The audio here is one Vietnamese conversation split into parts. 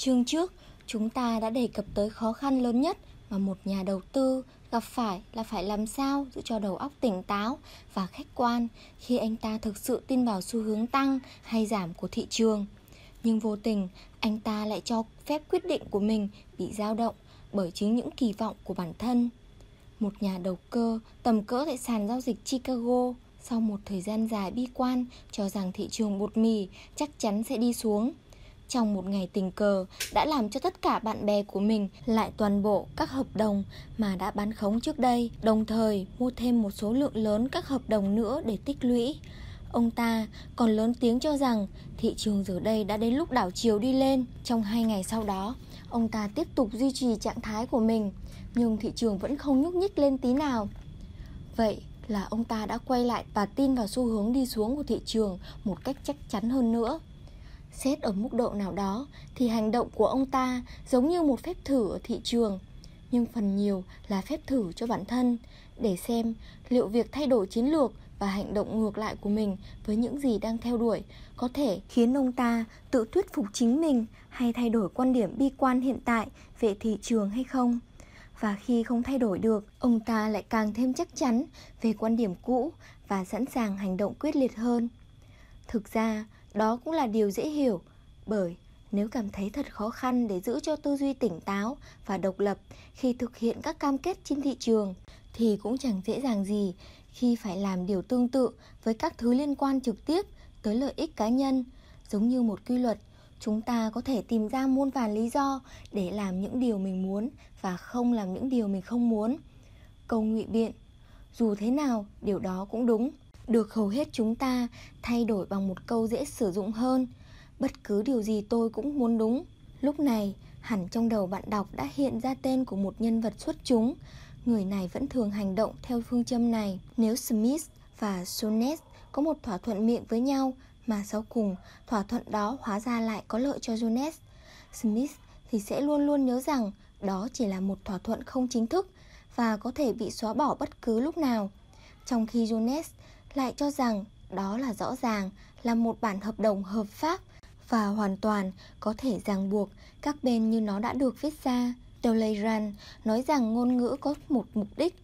Chương trước, chúng ta đã đề cập tới khó khăn lớn nhất mà một nhà đầu tư gặp phải là phải làm sao giữ cho đầu óc tỉnh táo và khách quan khi anh ta thực sự tin vào xu hướng tăng hay giảm của thị trường. Nhưng vô tình, anh ta lại cho phép quyết định của mình bị dao động bởi chính những kỳ vọng của bản thân. Một nhà đầu cơ tầm cỡ tại sàn giao dịch Chicago sau một thời gian dài bi quan cho rằng thị trường bột mì chắc chắn sẽ đi xuống trong một ngày tình cờ đã làm cho tất cả bạn bè của mình lại toàn bộ các hợp đồng mà đã bán khống trước đây, đồng thời mua thêm một số lượng lớn các hợp đồng nữa để tích lũy. Ông ta còn lớn tiếng cho rằng thị trường giờ đây đã đến lúc đảo chiều đi lên. Trong hai ngày sau đó, ông ta tiếp tục duy trì trạng thái của mình, nhưng thị trường vẫn không nhúc nhích lên tí nào. Vậy là ông ta đã quay lại và tin vào xu hướng đi xuống của thị trường một cách chắc chắn hơn nữa. Xét ở mức độ nào đó thì hành động của ông ta giống như một phép thử ở thị trường Nhưng phần nhiều là phép thử cho bản thân Để xem liệu việc thay đổi chiến lược và hành động ngược lại của mình với những gì đang theo đuổi có thể khiến ông ta tự thuyết phục chính mình hay thay đổi quan điểm bi quan hiện tại về thị trường hay không. Và khi không thay đổi được, ông ta lại càng thêm chắc chắn về quan điểm cũ và sẵn sàng hành động quyết liệt hơn. Thực ra, đó cũng là điều dễ hiểu bởi nếu cảm thấy thật khó khăn để giữ cho tư duy tỉnh táo và độc lập khi thực hiện các cam kết trên thị trường thì cũng chẳng dễ dàng gì khi phải làm điều tương tự với các thứ liên quan trực tiếp tới lợi ích cá nhân. Giống như một quy luật, chúng ta có thể tìm ra muôn vàn lý do để làm những điều mình muốn và không làm những điều mình không muốn. Câu ngụy biện, dù thế nào, điều đó cũng đúng được hầu hết chúng ta thay đổi bằng một câu dễ sử dụng hơn. Bất cứ điều gì tôi cũng muốn đúng. Lúc này, hẳn trong đầu bạn đọc đã hiện ra tên của một nhân vật xuất chúng. Người này vẫn thường hành động theo phương châm này. Nếu smith và sonet có một thỏa thuận miệng với nhau, mà sau cùng thỏa thuận đó hóa ra lại có lợi cho jones smith thì sẽ luôn luôn nhớ rằng đó chỉ là một thỏa thuận không chính thức và có thể bị xóa bỏ bất cứ lúc nào. Trong khi jones lại cho rằng đó là rõ ràng là một bản hợp đồng hợp pháp và hoàn toàn có thể ràng buộc các bên như nó đã được viết ra. Talleyrand nói rằng ngôn ngữ có một mục đích,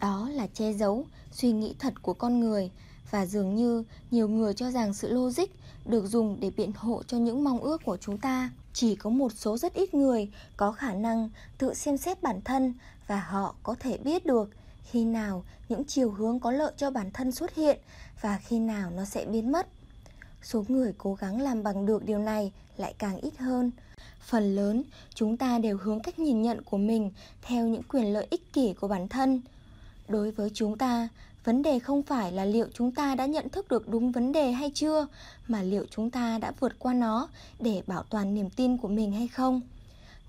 đó là che giấu suy nghĩ thật của con người và dường như nhiều người cho rằng sự logic được dùng để biện hộ cho những mong ước của chúng ta. Chỉ có một số rất ít người có khả năng tự xem xét bản thân và họ có thể biết được khi nào những chiều hướng có lợi cho bản thân xuất hiện và khi nào nó sẽ biến mất. Số người cố gắng làm bằng được điều này lại càng ít hơn. Phần lớn, chúng ta đều hướng cách nhìn nhận của mình theo những quyền lợi ích kỷ của bản thân. Đối với chúng ta, vấn đề không phải là liệu chúng ta đã nhận thức được đúng vấn đề hay chưa, mà liệu chúng ta đã vượt qua nó để bảo toàn niềm tin của mình hay không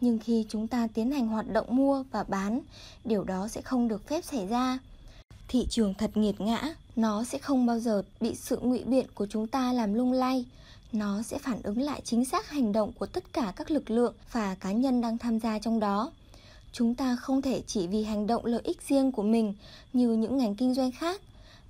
nhưng khi chúng ta tiến hành hoạt động mua và bán, điều đó sẽ không được phép xảy ra. Thị trường thật nghiệt ngã, nó sẽ không bao giờ bị sự ngụy biện của chúng ta làm lung lay. Nó sẽ phản ứng lại chính xác hành động của tất cả các lực lượng và cá nhân đang tham gia trong đó. Chúng ta không thể chỉ vì hành động lợi ích riêng của mình như những ngành kinh doanh khác.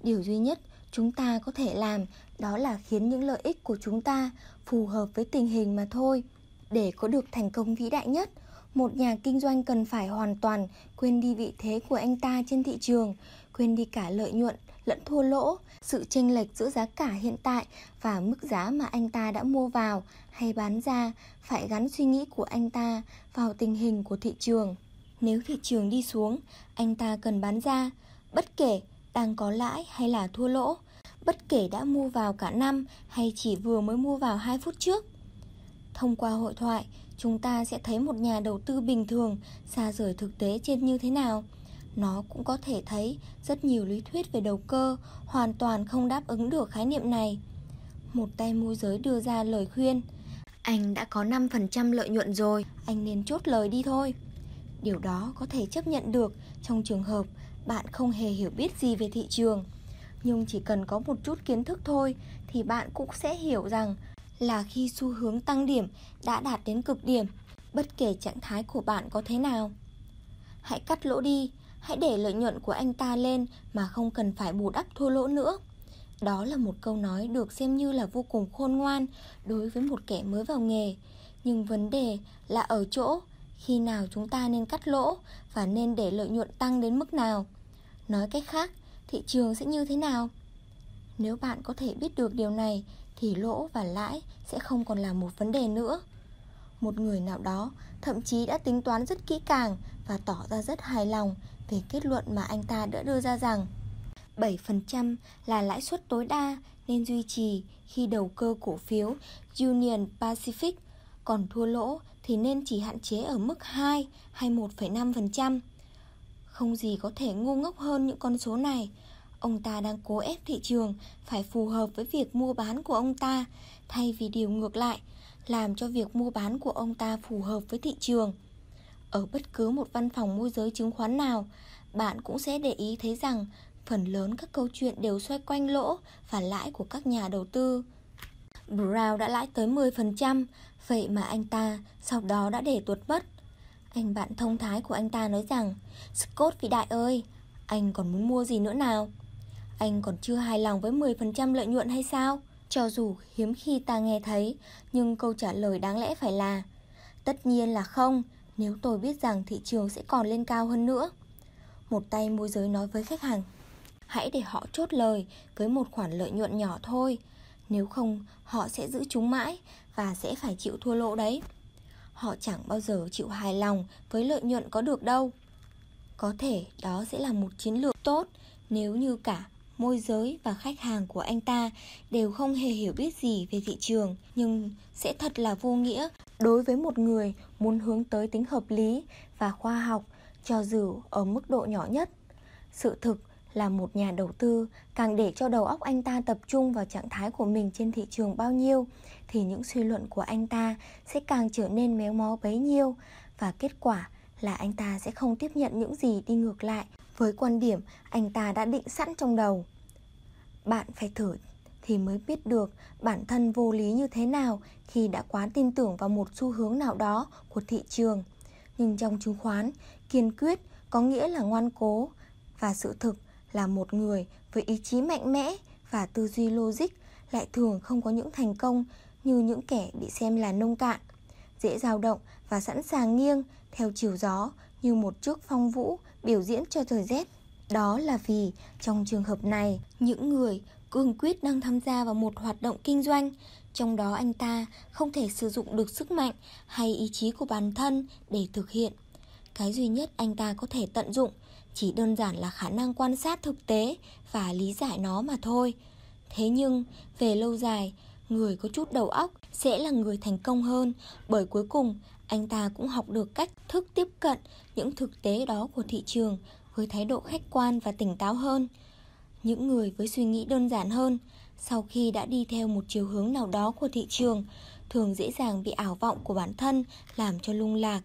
Điều duy nhất chúng ta có thể làm đó là khiến những lợi ích của chúng ta phù hợp với tình hình mà thôi để có được thành công vĩ đại nhất, một nhà kinh doanh cần phải hoàn toàn quên đi vị thế của anh ta trên thị trường, quên đi cả lợi nhuận lẫn thua lỗ, sự chênh lệch giữa giá cả hiện tại và mức giá mà anh ta đã mua vào hay bán ra phải gắn suy nghĩ của anh ta vào tình hình của thị trường. Nếu thị trường đi xuống, anh ta cần bán ra, bất kể đang có lãi hay là thua lỗ, bất kể đã mua vào cả năm hay chỉ vừa mới mua vào 2 phút trước. Thông qua hội thoại, chúng ta sẽ thấy một nhà đầu tư bình thường xa rời thực tế trên như thế nào. Nó cũng có thể thấy rất nhiều lý thuyết về đầu cơ hoàn toàn không đáp ứng được khái niệm này. Một tay môi giới đưa ra lời khuyên Anh đã có 5% lợi nhuận rồi, anh nên chốt lời đi thôi. Điều đó có thể chấp nhận được trong trường hợp bạn không hề hiểu biết gì về thị trường. Nhưng chỉ cần có một chút kiến thức thôi thì bạn cũng sẽ hiểu rằng là khi xu hướng tăng điểm đã đạt đến cực điểm, bất kể trạng thái của bạn có thế nào. Hãy cắt lỗ đi, hãy để lợi nhuận của anh ta lên mà không cần phải bù đắp thua lỗ nữa. Đó là một câu nói được xem như là vô cùng khôn ngoan đối với một kẻ mới vào nghề, Nhưng vấn đề là ở chỗ khi nào chúng ta nên cắt lỗ và nên để lợi nhuận tăng đến mức nào. Nói cách khác, thị trường sẽ như thế nào? Nếu bạn có thể biết được điều này thì lỗ và lãi sẽ không còn là một vấn đề nữa. Một người nào đó thậm chí đã tính toán rất kỹ càng và tỏ ra rất hài lòng về kết luận mà anh ta đã đưa ra rằng 7% là lãi suất tối đa nên duy trì khi đầu cơ cổ phiếu Union Pacific, còn thua lỗ thì nên chỉ hạn chế ở mức 2 hay 1,5%. Không gì có thể ngu ngốc hơn những con số này. Ông ta đang cố ép thị trường phải phù hợp với việc mua bán của ông ta thay vì điều ngược lại, làm cho việc mua bán của ông ta phù hợp với thị trường. Ở bất cứ một văn phòng môi giới chứng khoán nào, bạn cũng sẽ để ý thấy rằng phần lớn các câu chuyện đều xoay quanh lỗ và lãi của các nhà đầu tư. Brown đã lãi tới 10%, vậy mà anh ta sau đó đã để tuột mất. Anh bạn thông thái của anh ta nói rằng Scott vị đại ơi, anh còn muốn mua gì nữa nào? Anh còn chưa hài lòng với 10% lợi nhuận hay sao? Cho dù hiếm khi ta nghe thấy, nhưng câu trả lời đáng lẽ phải là Tất nhiên là không, nếu tôi biết rằng thị trường sẽ còn lên cao hơn nữa. Một tay môi giới nói với khách hàng Hãy để họ chốt lời với một khoản lợi nhuận nhỏ thôi Nếu không họ sẽ giữ chúng mãi và sẽ phải chịu thua lỗ đấy Họ chẳng bao giờ chịu hài lòng với lợi nhuận có được đâu Có thể đó sẽ là một chiến lược tốt nếu như cả môi giới và khách hàng của anh ta đều không hề hiểu biết gì về thị trường, Nhưng sẽ thật là vô nghĩa đối với một người muốn hướng tới tính hợp lý và khoa học cho dù ở mức độ nhỏ nhất. Sự thực là một nhà đầu tư càng để cho đầu óc anh ta tập trung vào trạng thái của mình trên thị trường bao nhiêu thì những suy luận của anh ta sẽ càng trở nên méo mó bấy nhiêu và kết quả là anh ta sẽ không tiếp nhận những gì đi ngược lại với quan điểm anh ta đã định sẵn trong đầu. Bạn phải thử thì mới biết được bản thân vô lý như thế nào khi đã quá tin tưởng vào một xu hướng nào đó của thị trường. Nhưng trong chứng khoán, kiên quyết có nghĩa là ngoan cố và sự thực là một người với ý chí mạnh mẽ và tư duy logic lại thường không có những thành công như những kẻ bị xem là nông cạn, dễ dao động và sẵn sàng nghiêng theo chiều gió như một chiếc phong vũ biểu diễn cho thời rét. Đó là vì trong trường hợp này, những người cương quyết đang tham gia vào một hoạt động kinh doanh, trong đó anh ta không thể sử dụng được sức mạnh hay ý chí của bản thân để thực hiện. Cái duy nhất anh ta có thể tận dụng chỉ đơn giản là khả năng quan sát thực tế và lý giải nó mà thôi. Thế nhưng, về lâu dài, người có chút đầu óc sẽ là người thành công hơn bởi cuối cùng anh ta cũng học được cách thức tiếp cận những thực tế đó của thị trường với thái độ khách quan và tỉnh táo hơn. Những người với suy nghĩ đơn giản hơn, sau khi đã đi theo một chiều hướng nào đó của thị trường, thường dễ dàng bị ảo vọng của bản thân làm cho lung lạc.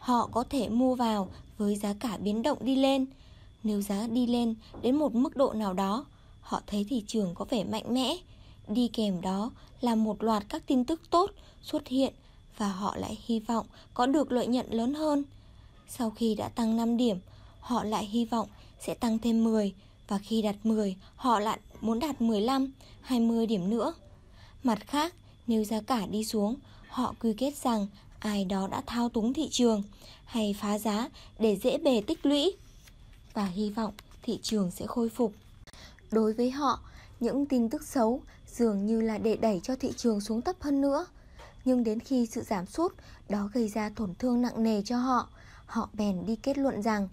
Họ có thể mua vào với giá cả biến động đi lên. Nếu giá đi lên đến một mức độ nào đó, họ thấy thị trường có vẻ mạnh mẽ. Đi kèm đó là một loạt các tin tức tốt xuất hiện và họ lại hy vọng có được lợi nhuận lớn hơn. Sau khi đã tăng 5 điểm, họ lại hy vọng sẽ tăng thêm 10 và khi đạt 10, họ lại muốn đạt 15, 20 điểm nữa. Mặt khác, nếu giá cả đi xuống, họ quy kết rằng ai đó đã thao túng thị trường hay phá giá để dễ bề tích lũy và hy vọng thị trường sẽ khôi phục. Đối với họ, những tin tức xấu dường như là để đẩy cho thị trường xuống thấp hơn nữa. Nhưng đến khi sự giảm sút đó gây ra tổn thương nặng nề cho họ, họ bèn đi kết luận rằng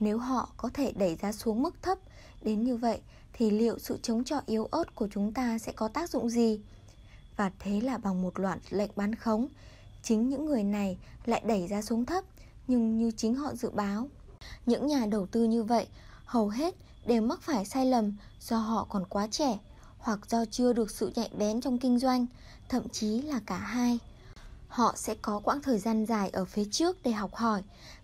nếu họ có thể đẩy giá xuống mức thấp đến như vậy thì liệu sự chống chọi yếu ớt của chúng ta sẽ có tác dụng gì? Và thế là bằng một loạt lệnh bán khống, chính những người này lại đẩy giá xuống thấp nhưng như chính họ dự báo. Những nhà đầu tư như vậy hầu hết đều mắc phải sai lầm do họ còn quá trẻ hoặc do chưa được sự nhạy bén trong kinh doanh, thậm chí là cả hai. Họ sẽ có quãng thời gian dài ở phía trước để học hỏi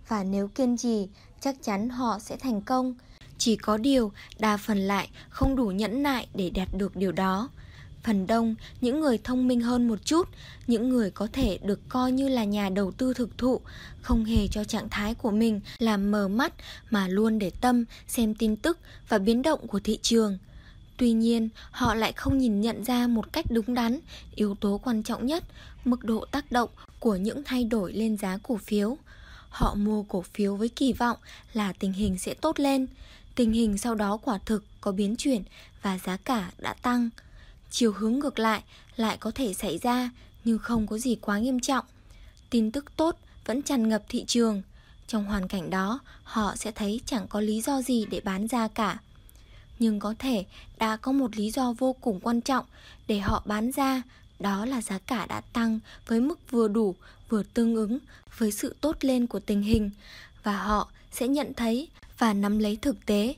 và nếu kiên trì, chắc chắn họ sẽ thành công. Chỉ có điều, đa phần lại không đủ nhẫn nại để đạt được điều đó. Phần đông, những người thông minh hơn một chút, những người có thể được coi như là nhà đầu tư thực thụ, không hề cho trạng thái của mình làm mờ mắt mà luôn để tâm xem tin tức và biến động của thị trường. Tuy nhiên, họ lại không nhìn nhận ra một cách đúng đắn yếu tố quan trọng nhất, mức độ tác động của những thay đổi lên giá cổ phiếu. Họ mua cổ phiếu với kỳ vọng là tình hình sẽ tốt lên. Tình hình sau đó quả thực có biến chuyển và giá cả đã tăng. Chiều hướng ngược lại lại có thể xảy ra nhưng không có gì quá nghiêm trọng. Tin tức tốt vẫn tràn ngập thị trường. Trong hoàn cảnh đó, họ sẽ thấy chẳng có lý do gì để bán ra cả. Nhưng có thể đã có một lý do vô cùng quan trọng để họ bán ra, đó là giá cả đã tăng với mức vừa đủ, vừa tương ứng với sự tốt lên của tình hình và họ sẽ nhận thấy và nắm lấy thực tế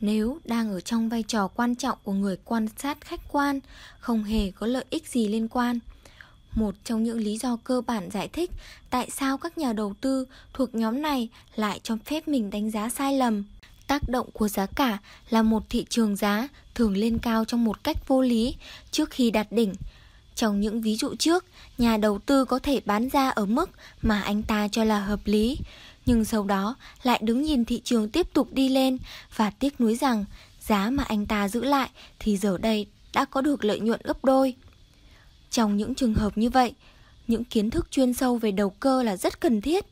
nếu đang ở trong vai trò quan trọng của người quan sát khách quan, không hề có lợi ích gì liên quan. Một trong những lý do cơ bản giải thích tại sao các nhà đầu tư thuộc nhóm này lại cho phép mình đánh giá sai lầm. Tác động của giá cả là một thị trường giá thường lên cao trong một cách vô lý trước khi đạt đỉnh. Trong những ví dụ trước, nhà đầu tư có thể bán ra ở mức mà anh ta cho là hợp lý, nhưng sau đó lại đứng nhìn thị trường tiếp tục đi lên và tiếc nuối rằng giá mà anh ta giữ lại thì giờ đây đã có được lợi nhuận gấp đôi. Trong những trường hợp như vậy, những kiến thức chuyên sâu về đầu cơ là rất cần thiết.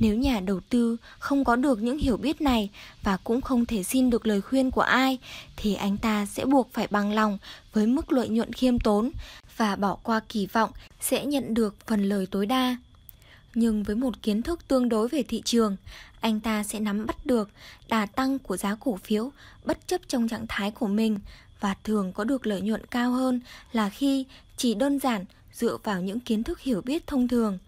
Nếu nhà đầu tư không có được những hiểu biết này và cũng không thể xin được lời khuyên của ai thì anh ta sẽ buộc phải bằng lòng với mức lợi nhuận khiêm tốn và bỏ qua kỳ vọng sẽ nhận được phần lời tối đa. Nhưng với một kiến thức tương đối về thị trường, anh ta sẽ nắm bắt được đà tăng của giá cổ phiếu bất chấp trong trạng thái của mình và thường có được lợi nhuận cao hơn là khi chỉ đơn giản dựa vào những kiến thức hiểu biết thông thường.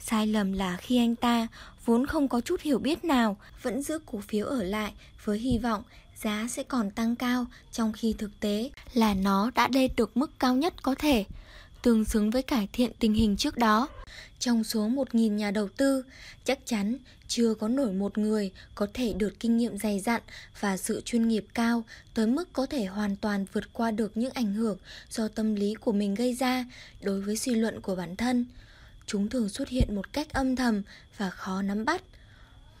Sai lầm là khi anh ta vốn không có chút hiểu biết nào vẫn giữ cổ phiếu ở lại với hy vọng giá sẽ còn tăng cao trong khi thực tế là nó đã lên được mức cao nhất có thể, tương xứng với cải thiện tình hình trước đó. Trong số 1.000 nhà đầu tư, chắc chắn chưa có nổi một người có thể được kinh nghiệm dày dặn và sự chuyên nghiệp cao tới mức có thể hoàn toàn vượt qua được những ảnh hưởng do tâm lý của mình gây ra đối với suy luận của bản thân. Chúng thường xuất hiện một cách âm thầm và khó nắm bắt.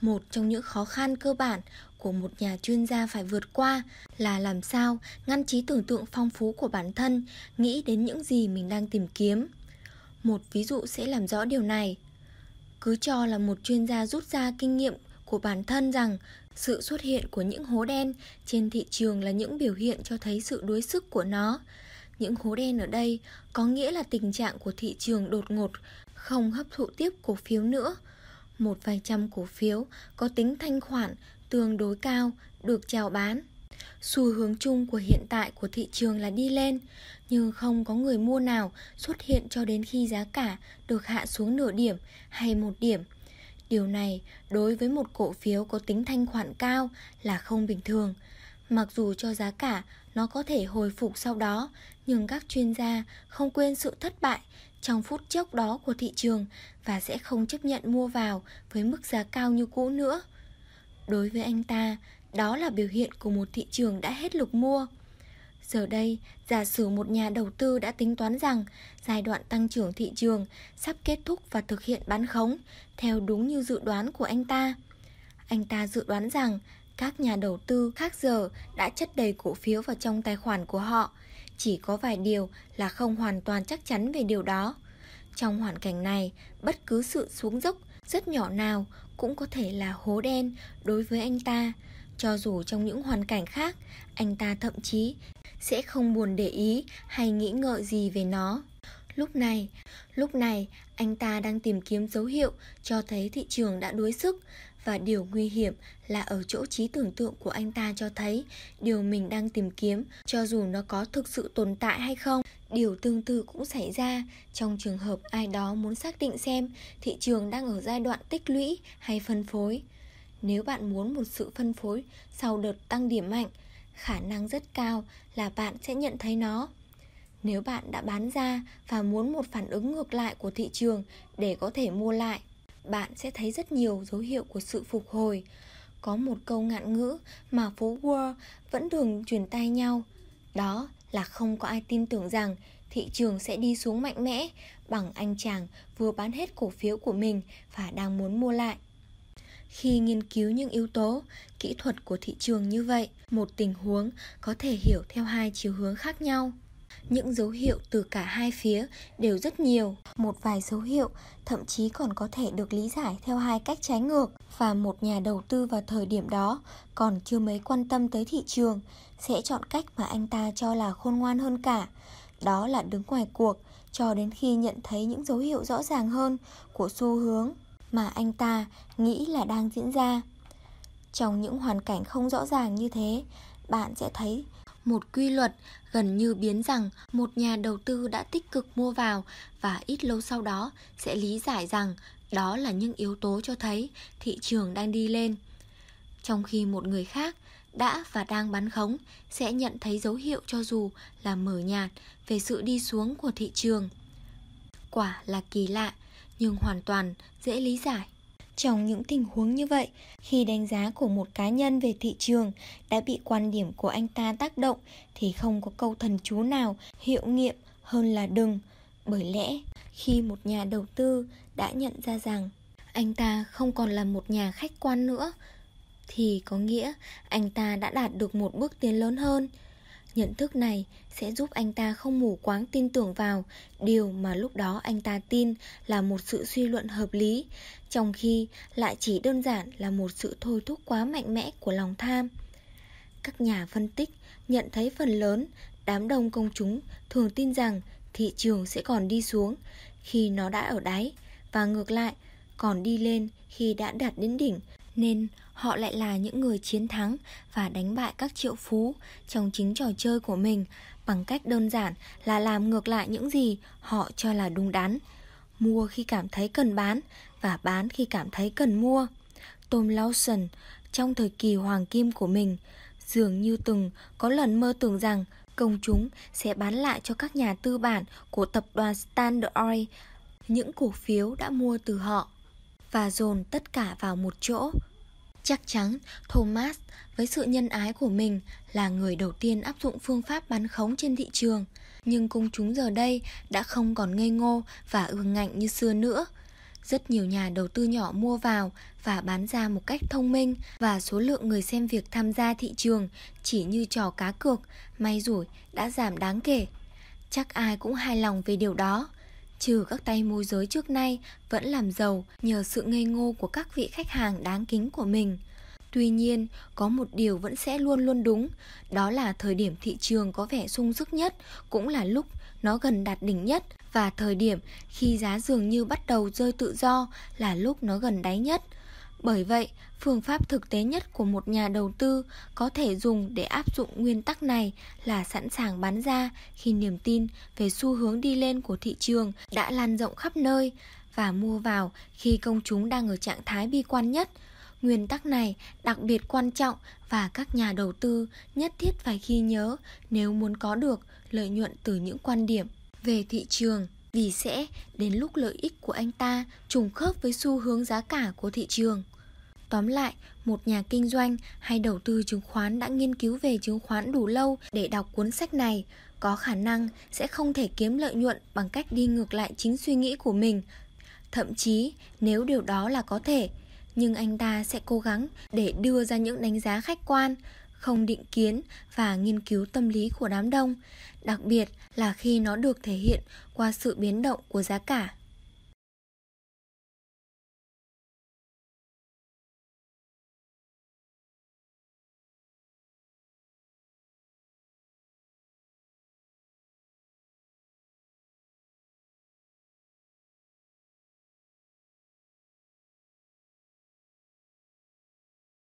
Một trong những khó khăn cơ bản của một nhà chuyên gia phải vượt qua là làm sao ngăn trí tưởng tượng phong phú của bản thân, nghĩ đến những gì mình đang tìm kiếm. Một ví dụ sẽ làm rõ điều này. Cứ cho là một chuyên gia rút ra kinh nghiệm của bản thân rằng sự xuất hiện của những hố đen trên thị trường là những biểu hiện cho thấy sự đuối sức của nó. Những hố đen ở đây có nghĩa là tình trạng của thị trường đột ngột không hấp thụ tiếp cổ phiếu nữa. Một vài trăm cổ phiếu có tính thanh khoản tương đối cao được chào bán. Xu hướng chung của hiện tại của thị trường là đi lên, nhưng không có người mua nào xuất hiện cho đến khi giá cả được hạ xuống nửa điểm hay một điểm. Điều này đối với một cổ phiếu có tính thanh khoản cao là không bình thường. Mặc dù cho giá cả nó có thể hồi phục sau đó, nhưng các chuyên gia không quên sự thất bại trong phút chốc đó của thị trường và sẽ không chấp nhận mua vào với mức giá cao như cũ nữa. Đối với anh ta, đó là biểu hiện của một thị trường đã hết lực mua. Giờ đây, giả sử một nhà đầu tư đã tính toán rằng giai đoạn tăng trưởng thị trường sắp kết thúc và thực hiện bán khống theo đúng như dự đoán của anh ta. Anh ta dự đoán rằng các nhà đầu tư khác giờ đã chất đầy cổ phiếu vào trong tài khoản của họ. Chỉ có vài điều là không hoàn toàn chắc chắn về điều đó. Trong hoàn cảnh này, bất cứ sự xuống dốc rất nhỏ nào cũng có thể là hố đen đối với anh ta. Cho dù trong những hoàn cảnh khác, anh ta thậm chí sẽ không buồn để ý hay nghĩ ngợi gì về nó. Lúc này, lúc này anh ta đang tìm kiếm dấu hiệu cho thấy thị trường đã đuối sức và điều nguy hiểm là ở chỗ trí tưởng tượng của anh ta cho thấy điều mình đang tìm kiếm cho dù nó có thực sự tồn tại hay không. Điều tương tự cũng xảy ra trong trường hợp ai đó muốn xác định xem thị trường đang ở giai đoạn tích lũy hay phân phối. Nếu bạn muốn một sự phân phối sau đợt tăng điểm mạnh, khả năng rất cao là bạn sẽ nhận thấy nó. Nếu bạn đã bán ra và muốn một phản ứng ngược lại của thị trường để có thể mua lại, bạn sẽ thấy rất nhiều dấu hiệu của sự phục hồi. Có một câu ngạn ngữ mà phố Wall vẫn thường truyền tay nhau. Đó là không có ai tin tưởng rằng thị trường sẽ đi xuống mạnh mẽ bằng anh chàng vừa bán hết cổ phiếu của mình và đang muốn mua lại. Khi nghiên cứu những yếu tố, kỹ thuật của thị trường như vậy, một tình huống có thể hiểu theo hai chiều hướng khác nhau. Những dấu hiệu từ cả hai phía đều rất nhiều, một vài dấu hiệu thậm chí còn có thể được lý giải theo hai cách trái ngược. Và một nhà đầu tư vào thời điểm đó còn chưa mấy quan tâm tới thị trường sẽ chọn cách mà anh ta cho là khôn ngoan hơn cả, đó là đứng ngoài cuộc cho đến khi nhận thấy những dấu hiệu rõ ràng hơn của xu hướng mà anh ta nghĩ là đang diễn ra. Trong những hoàn cảnh không rõ ràng như thế, bạn sẽ thấy một quy luật gần như biến rằng một nhà đầu tư đã tích cực mua vào và ít lâu sau đó sẽ lý giải rằng đó là những yếu tố cho thấy thị trường đang đi lên. Trong khi một người khác đã và đang bán khống sẽ nhận thấy dấu hiệu cho dù là mờ nhạt về sự đi xuống của thị trường. Quả là kỳ lạ, nhưng hoàn toàn dễ lý giải. Trong những tình huống như vậy, khi đánh giá của một cá nhân về thị trường đã bị quan điểm của anh ta tác động thì không có câu thần chú nào hiệu nghiệm hơn là đừng. Bởi lẽ, khi một nhà đầu tư đã nhận ra rằng anh ta không còn là một nhà khách quan nữa thì có nghĩa anh ta đã đạt được một bước tiến lớn hơn. Nhận thức này sẽ giúp anh ta không mù quáng tin tưởng vào điều mà lúc đó anh ta tin là một sự suy luận hợp lý, trong khi lại chỉ đơn giản là một sự thôi thúc quá mạnh mẽ của lòng tham. Các nhà phân tích nhận thấy phần lớn đám đông công chúng thường tin rằng thị trường sẽ còn đi xuống khi nó đã ở đáy và ngược lại còn đi lên khi đã đạt đến đỉnh nên họ lại là những người chiến thắng và đánh bại các triệu phú trong chính trò chơi của mình bằng cách đơn giản là làm ngược lại những gì họ cho là đúng đắn. Mua khi cảm thấy cần bán và bán khi cảm thấy cần mua. Tom Lawson, trong thời kỳ hoàng kim của mình, dường như từng có lần mơ tưởng rằng công chúng sẽ bán lại cho các nhà tư bản của tập đoàn Standard Oil những cổ phiếu đã mua từ họ và dồn tất cả vào một chỗ. Chắc chắn Thomas với sự nhân ái của mình là người đầu tiên áp dụng phương pháp bán khống trên thị trường. Nhưng công chúng giờ đây đã không còn ngây ngô và ương ngạnh như xưa nữa. Rất nhiều nhà đầu tư nhỏ mua vào và bán ra một cách thông minh và số lượng người xem việc tham gia thị trường chỉ như trò cá cược, may rủi đã giảm đáng kể. Chắc ai cũng hài lòng về điều đó trừ các tay môi giới trước nay vẫn làm giàu nhờ sự ngây ngô của các vị khách hàng đáng kính của mình. Tuy nhiên, có một điều vẫn sẽ luôn luôn đúng, đó là thời điểm thị trường có vẻ sung sức nhất cũng là lúc nó gần đạt đỉnh nhất và thời điểm khi giá dường như bắt đầu rơi tự do là lúc nó gần đáy nhất. Bởi vậy, phương pháp thực tế nhất của một nhà đầu tư có thể dùng để áp dụng nguyên tắc này là sẵn sàng bán ra khi niềm tin về xu hướng đi lên của thị trường đã lan rộng khắp nơi và mua vào khi công chúng đang ở trạng thái bi quan nhất. Nguyên tắc này đặc biệt quan trọng và các nhà đầu tư nhất thiết phải ghi nhớ nếu muốn có được lợi nhuận từ những quan điểm về thị trường vì sẽ đến lúc lợi ích của anh ta trùng khớp với xu hướng giá cả của thị trường. Tóm lại, một nhà kinh doanh hay đầu tư chứng khoán đã nghiên cứu về chứng khoán đủ lâu để đọc cuốn sách này, có khả năng sẽ không thể kiếm lợi nhuận bằng cách đi ngược lại chính suy nghĩ của mình. Thậm chí, nếu điều đó là có thể, nhưng anh ta sẽ cố gắng để đưa ra những đánh giá khách quan, không định kiến và nghiên cứu tâm lý của đám đông, đặc biệt là khi nó được thể hiện qua sự biến động của giá cả.